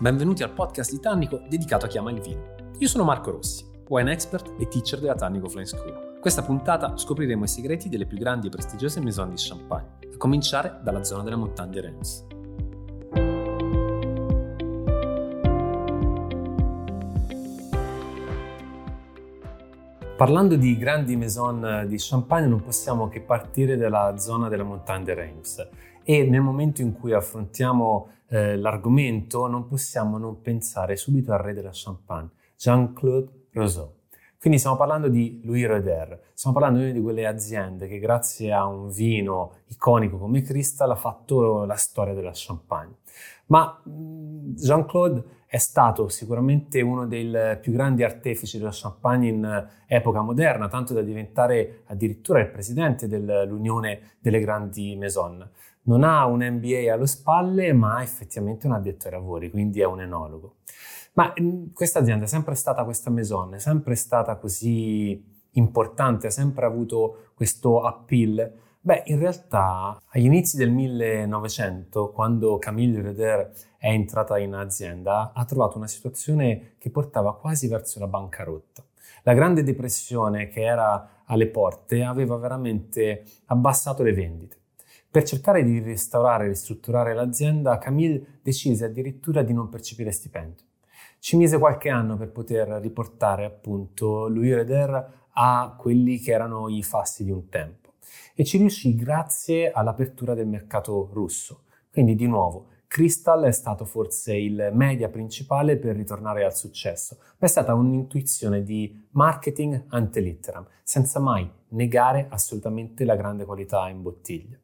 benvenuti al podcast di Tannico dedicato a chi ama il vino. Io sono Marco Rossi, wine expert e teacher della Tannico Flying School. In questa puntata scopriremo i segreti delle più grandi e prestigiose maison di champagne, a cominciare dalla zona della Montagne de Reims. Parlando di grandi maison di champagne non possiamo che partire dalla zona della Montagne de Reims e nel momento in cui affrontiamo eh, l'argomento non possiamo non pensare subito al re della champagne, Jean-Claude Rousseau. Quindi stiamo parlando di Louis Roeder, stiamo parlando di una di quelle aziende che grazie a un vino iconico come Crystal ha fatto la storia della champagne. Ma mm, Jean-Claude è stato sicuramente uno dei più grandi artefici della champagne in epoca moderna, tanto da diventare addirittura il presidente dell'Unione delle grandi maison non ha un MBA alle spalle, ma ha effettivamente un addetto ai lavori, quindi è un enologo. Ma questa azienda è sempre stata questa maison, è sempre stata così importante, ha sempre avuto questo appeal. Beh, in realtà agli inizi del 1900, quando Camille Roeder è entrata in azienda, ha trovato una situazione che portava quasi verso la bancarotta. La Grande Depressione che era alle porte aveva veramente abbassato le vendite. Per cercare di restaurare e ristrutturare l'azienda, Camille decise addirittura di non percepire stipendio. Ci mise qualche anno per poter riportare appunto Louis Reder a quelli che erano i fasti di un tempo e ci riuscì grazie all'apertura del mercato russo. Quindi di nuovo, Crystal è stato forse il media principale per ritornare al successo, ma è stata un'intuizione di marketing ante litteram, senza mai negare assolutamente la grande qualità in bottiglia.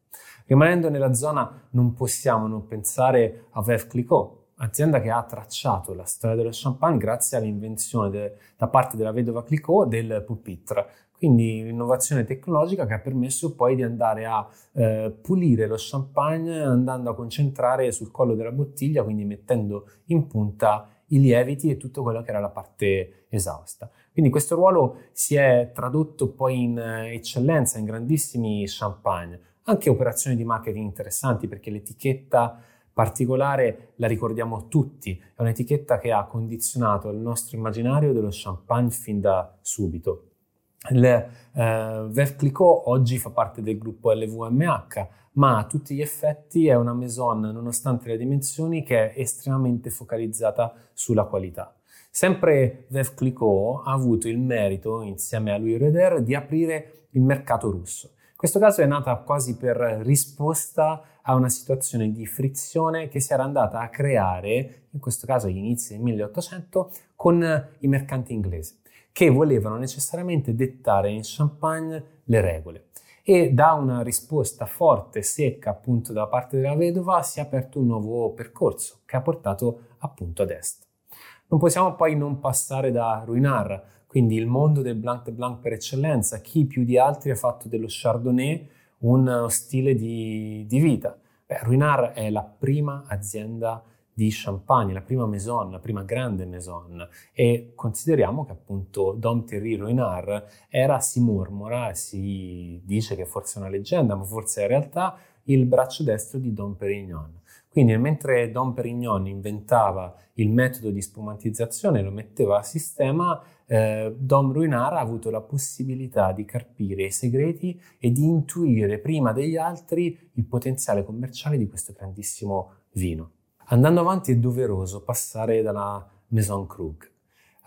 Rimanendo nella zona non possiamo non pensare a Veuve Clicquot, azienda che ha tracciato la storia dello champagne grazie all'invenzione de, da parte della vedova Clicquot del pupitre, quindi l'innovazione tecnologica che ha permesso poi di andare a eh, pulire lo champagne andando a concentrare sul collo della bottiglia, quindi mettendo in punta i lieviti e tutto quello che era la parte esausta. Quindi questo ruolo si è tradotto poi in eh, eccellenza, in grandissimi champagne, anche operazioni di marketing interessanti perché l'etichetta particolare la ricordiamo tutti, è un'etichetta che ha condizionato il nostro immaginario dello champagne fin da subito. Il eh, Veuve Clicquot oggi fa parte del gruppo LVMH, ma a tutti gli effetti è una maison, nonostante le dimensioni, che è estremamente focalizzata sulla qualità. Sempre Veuve Clicquot ha avuto il merito, insieme a Louis Roeder, di aprire il mercato russo. Questo caso è nata quasi per risposta a una situazione di frizione che si era andata a creare, in questo caso agli inizi del 1800, con i mercanti inglesi, che volevano necessariamente dettare in Champagne le regole. E da una risposta forte, secca appunto da parte della vedova, si è aperto un nuovo percorso che ha portato appunto ad est. Non possiamo poi non passare da Ruinart, quindi il mondo del Blanc de Blanc per eccellenza, chi più di altri ha fatto dello Chardonnay un stile di, di vita. Beh, Ruinart è la prima azienda di champagne, la prima maison, la prima grande maison e consideriamo che appunto Dom Thierry Ruinart era, si mormora, si dice che forse è una leggenda, ma forse in realtà il braccio destro di Dom Perignon. Quindi mentre Dom Perignon inventava il metodo di spumantizzazione, lo metteva a sistema, eh, Dom Ruinart ha avuto la possibilità di carpire i segreti e di intuire prima degli altri il potenziale commerciale di questo grandissimo vino. Andando avanti è doveroso passare dalla Maison Krug.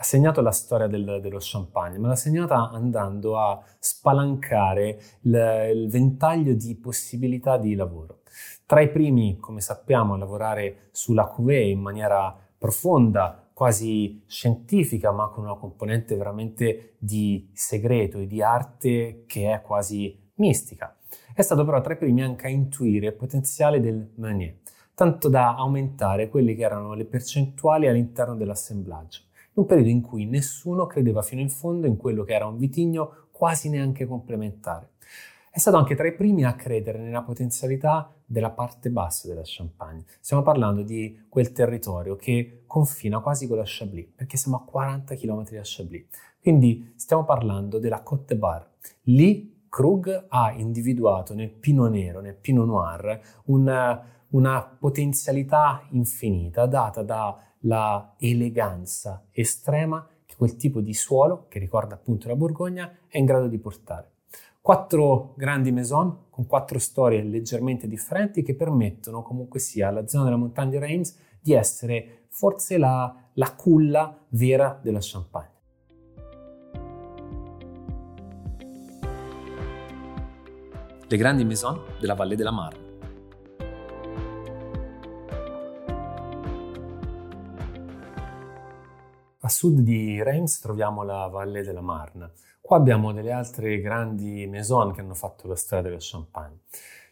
Ha segnato la storia del, dello champagne, ma l'ha segnata andando a spalancare il, il ventaglio di possibilità di lavoro. Tra i primi, come sappiamo, a lavorare sulla cuvée in maniera profonda, quasi scientifica, ma con una componente veramente di segreto e di arte che è quasi mistica. È stato però tra i primi anche a intuire il potenziale del Meunier, tanto da aumentare quelle che erano le percentuali all'interno dell'assemblaggio, in un periodo in cui nessuno credeva fino in fondo in quello che era un vitigno quasi neanche complementare. È stato anche tra i primi a credere nella potenzialità della parte bassa della Champagne. Stiamo parlando di quel territorio che confina quasi con la Chablis, perché siamo a 40 km da Chablis. Quindi stiamo parlando della Côte Bar. Lì Krug ha individuato nel Pinot Nero, nel Pinot Noir, un, una potenzialità infinita data dalla eleganza estrema che quel tipo di suolo, che ricorda appunto la Borgogna, è in grado di portare. Quattro grandi maison con quattro storie leggermente differenti che permettono comunque sia alla zona della montagna di Reims di essere forse la, la culla vera della Champagne. Le grandi maison della Valle della Marne. A sud di Reims troviamo la Valle della Marne. Qua abbiamo delle altre grandi maison che hanno fatto la storia dello champagne.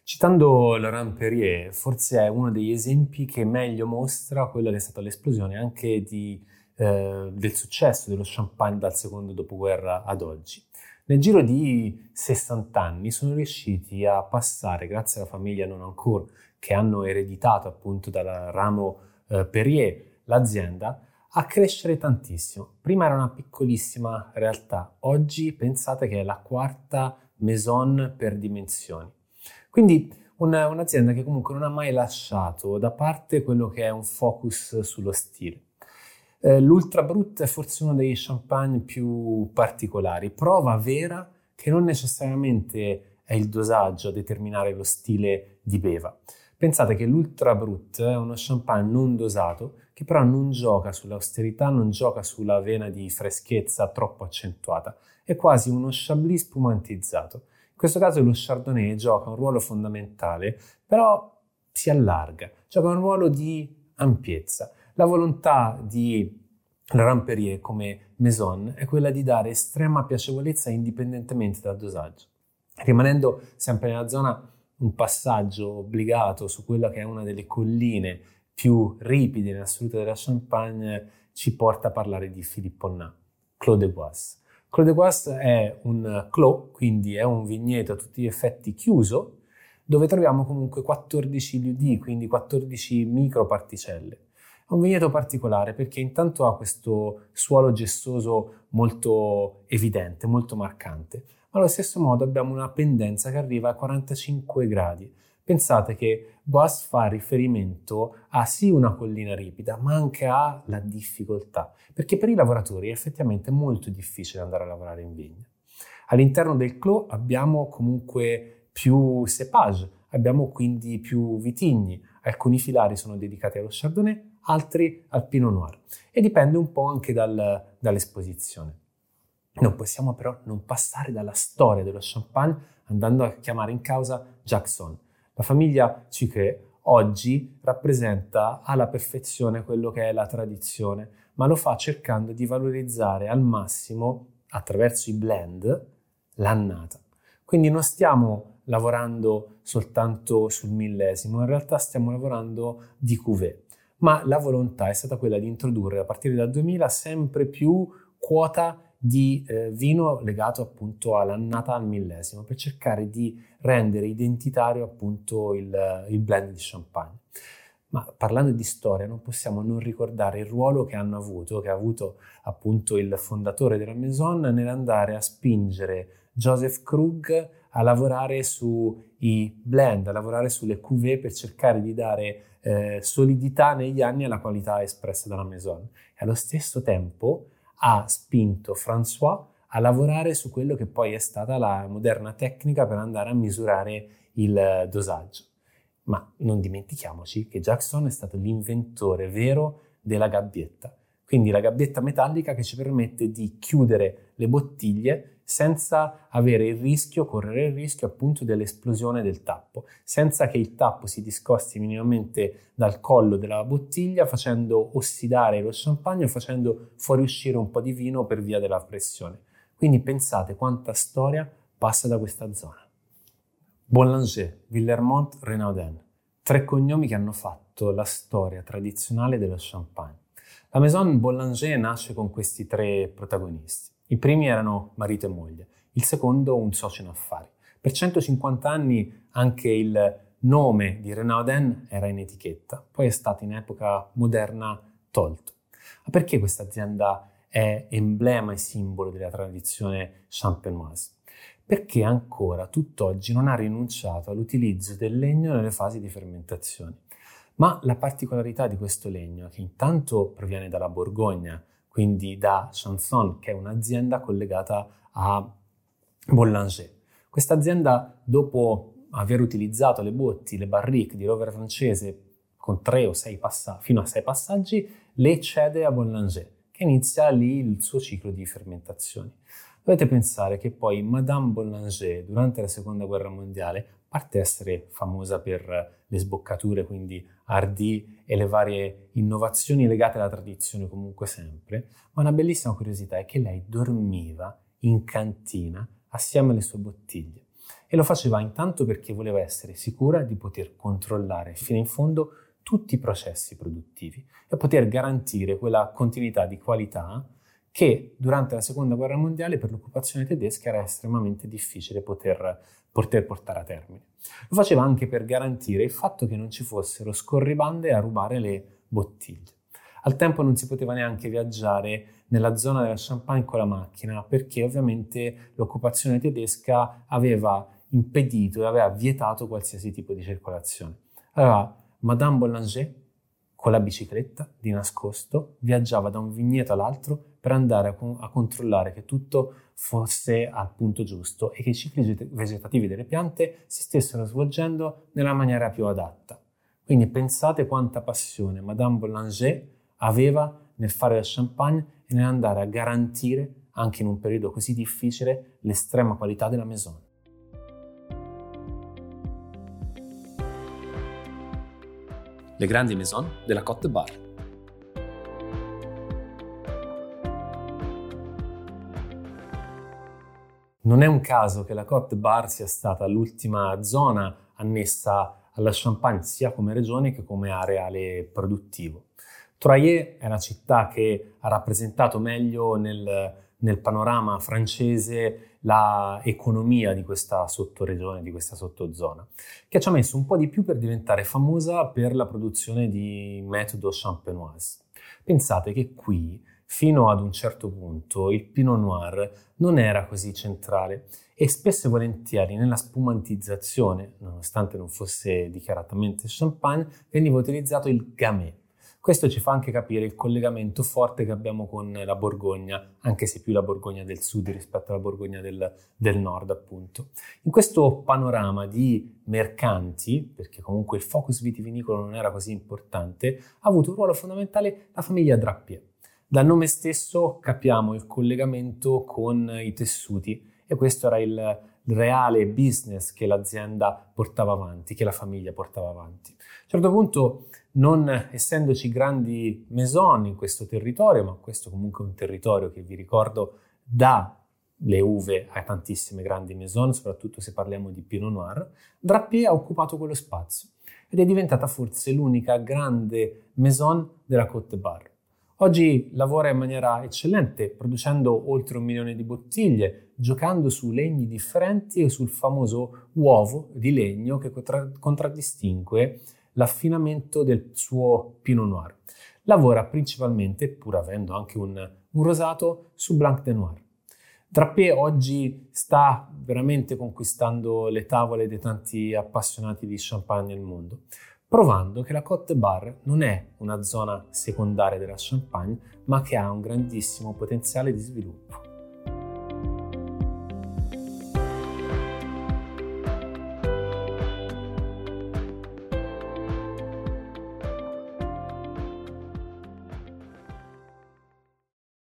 Citando Laurent Perrier, forse è uno degli esempi che meglio mostra quella che è stata l'esplosione anche di, eh, del successo dello champagne dal secondo dopoguerra ad oggi. Nel giro di 60 anni sono riusciti a passare, grazie alla famiglia Nonancourt, che hanno ereditato appunto dal ramo eh, Perrier l'azienda, a crescere tantissimo. Prima era una piccolissima realtà, oggi pensate che è la quarta maison per dimensioni. Quindi una, un'azienda che comunque non ha mai lasciato da parte quello che è un focus sullo stile. Eh, L'Ultra Brut è forse uno dei champagne più particolari, prova vera che non necessariamente è il dosaggio a determinare lo stile di beva. Pensate che l'Ultra Brut è uno champagne non dosato che però non gioca sull'austerità, non gioca sulla vena di freschezza troppo accentuata, è quasi uno chablis spumantizzato. In questo caso lo Chardonnay gioca un ruolo fondamentale, però si allarga, gioca un ruolo di ampiezza. La volontà di Perrier come Maison è quella di dare estrema piacevolezza indipendentemente dal dosaggio. Rimanendo sempre nella zona, un passaggio obbligato su quella che è una delle colline più ripide in assoluto della Champagne ci porta a parlare di Philippe Ponnat, Clos de Bois. Clos de Bois è un clos, quindi è un vigneto a tutti gli effetti chiuso, dove troviamo comunque 14 LUD, quindi 14 microparticelle. È un vigneto particolare perché intanto ha questo suolo gessoso molto evidente, molto marcante, ma allo stesso modo abbiamo una pendenza che arriva a 45 gradi, Pensate che Boas fa riferimento a sì una collina ripida, ma anche alla difficoltà, perché per i lavoratori è effettivamente molto difficile andare a lavorare in vigna. All'interno del clos abbiamo comunque più cepage, abbiamo quindi più vitigni, alcuni filari sono dedicati allo Chardonnay, altri al Pinot Noir e dipende un po' anche dal, dall'esposizione. Non possiamo però non passare dalla storia dello champagne andando a chiamare in causa Jackson, la famiglia Ciché oggi rappresenta alla perfezione quello che è la tradizione, ma lo fa cercando di valorizzare al massimo, attraverso i blend, l'annata. Quindi non stiamo lavorando soltanto sul millesimo, in realtà stiamo lavorando di cuvée, ma la volontà è stata quella di introdurre a partire dal 2000 sempre più quota di eh, vino legato appunto all'annata al millesimo per cercare di rendere identitario appunto il, il blend di champagne. Ma parlando di storia non possiamo non ricordare il ruolo che hanno avuto, che ha avuto appunto il fondatore della Maison nell'andare a spingere Joseph Krug a lavorare sui blend, a lavorare sulle cuvée per cercare di dare eh, solidità negli anni alla qualità espressa dalla Maison. E allo stesso tempo ha spinto François a lavorare su quello che poi è stata la moderna tecnica per andare a misurare il dosaggio. Ma non dimentichiamoci che Jackson è stato l'inventore vero della gabbietta, quindi la gabbietta metallica che ci permette di chiudere le bottiglie senza avere il rischio, correre il rischio appunto dell'esplosione del tappo, senza che il tappo si discosti minimamente dal collo della bottiglia, facendo ossidare lo champagne o facendo fuoriuscire un po' di vino per via della pressione. Quindi pensate quanta storia passa da questa zona. Boulanger, Villermont, Renaudin, tre cognomi che hanno fatto la storia tradizionale dello champagne. La Maison Boulanger nasce con questi tre protagonisti. I primi erano marito e moglie, il secondo un socio in affari. Per 150 anni anche il nome di Renaudin era in etichetta, poi è stato in epoca moderna tolto. Ma perché questa azienda è emblema e simbolo della tradizione champenoise? Perché ancora tutt'oggi non ha rinunciato all'utilizzo del legno nelle fasi di fermentazione. Ma la particolarità di questo legno che intanto proviene dalla Borgogna, quindi da Chanson, che è un'azienda collegata a Bollanger. Questa azienda, dopo aver utilizzato le botti, le barrique di rover francese con tre o sei passaggi, fino a sei passaggi, le cede a Bollanger, che inizia lì il suo ciclo di fermentazioni. Dovete pensare che poi Madame Boulanger, durante la seconda guerra mondiale, parte essere famosa per le sboccature, quindi Hardy e le varie innovazioni legate alla tradizione comunque sempre, ma una bellissima curiosità è che lei dormiva in cantina assieme alle sue bottiglie. E lo faceva intanto perché voleva essere sicura di poter controllare fino in fondo tutti i processi produttivi e poter garantire quella continuità di qualità che durante la seconda guerra mondiale per l'occupazione tedesca era estremamente difficile poter, poter portare a termine. Lo faceva anche per garantire il fatto che non ci fossero scorribande a rubare le bottiglie. Al tempo non si poteva neanche viaggiare nella zona della Champagne con la macchina perché ovviamente l'occupazione tedesca aveva impedito e aveva vietato qualsiasi tipo di circolazione. Allora, Madame Boulanger con la bicicletta di nascosto viaggiava da un vigneto all'altro per andare a, con- a, controllare che tutto fosse al punto giusto e che i cicli vegetativi delle piante si stessero svolgendo nella maniera più adatta. Quindi pensate quanta passione Madame Boulanger aveva nel fare la champagne e nell'andare a garantire, anche in un periodo così difficile, l'estrema qualità della maison. le grandi maison della Côte Bar. Non è un caso che la Côte Bar sia stata l'ultima zona annessa alla Champagne sia come regione che come areale produttivo. Troyes è la città che ha rappresentato meglio nel, nel panorama francese l'economia di questa sottoregione, di questa sottozona, che ci ha messo un po' di più per diventare famosa per la produzione di metodo champenoise. Pensate che qui, fino ad un certo punto, il Pinot Noir non era così centrale e spesso e volentieri nella spumantizzazione, nonostante non fosse dichiaratamente champagne, veniva utilizzato il gamay questo ci fa anche capire il collegamento forte che abbiamo con la Borgogna, anche se più la Borgogna del sud rispetto alla Borgogna del, del nord, appunto. In questo panorama di mercanti, perché comunque il focus vitivinicolo non era così importante, ha avuto un ruolo fondamentale la famiglia Drapier. Dal nome stesso capiamo il collegamento con i tessuti e questo era il reale business che l'azienda portava avanti, che la famiglia portava avanti. A un certo punto non essendoci grandi maison in questo territorio, ma questo comunque è un territorio che vi ricordo dà le uve a tantissime grandi maison, soprattutto se parliamo di Pinot Noir, Drapier ha occupato quello spazio ed è diventata forse l'unica grande maison della Côte Bar. Oggi lavora in maniera eccellente, producendo oltre un milione di bottiglie, giocando su legni differenti e sul famoso uovo di legno che contraddistingue l'affinamento del suo Pinot Noir. Lavora principalmente, pur avendo anche un, un rosato, su Blanc de Noir. Drapier oggi sta veramente conquistando le tavole dei tanti appassionati di champagne nel mondo, provando che la Côte Bar non è una zona secondaria della champagne, ma che ha un grandissimo potenziale di sviluppo.